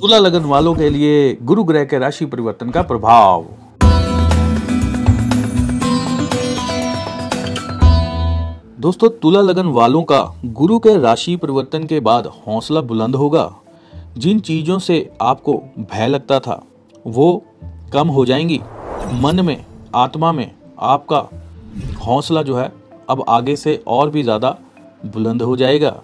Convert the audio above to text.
तुला लगन वालों के लिए गुरु ग्रह के राशि परिवर्तन का प्रभाव। दोस्तों, तुला लगन वालों का गुरु के राशि परिवर्तन के बाद हौसला बुलंद होगा। जिन चीज़ों से आपको भय लगता था, वो कम हो जाएँगी। मन में, आत्मा में आपका हौसला जो है, अब आगे से और भी ज़्यादा बुलंद हो जाएगा।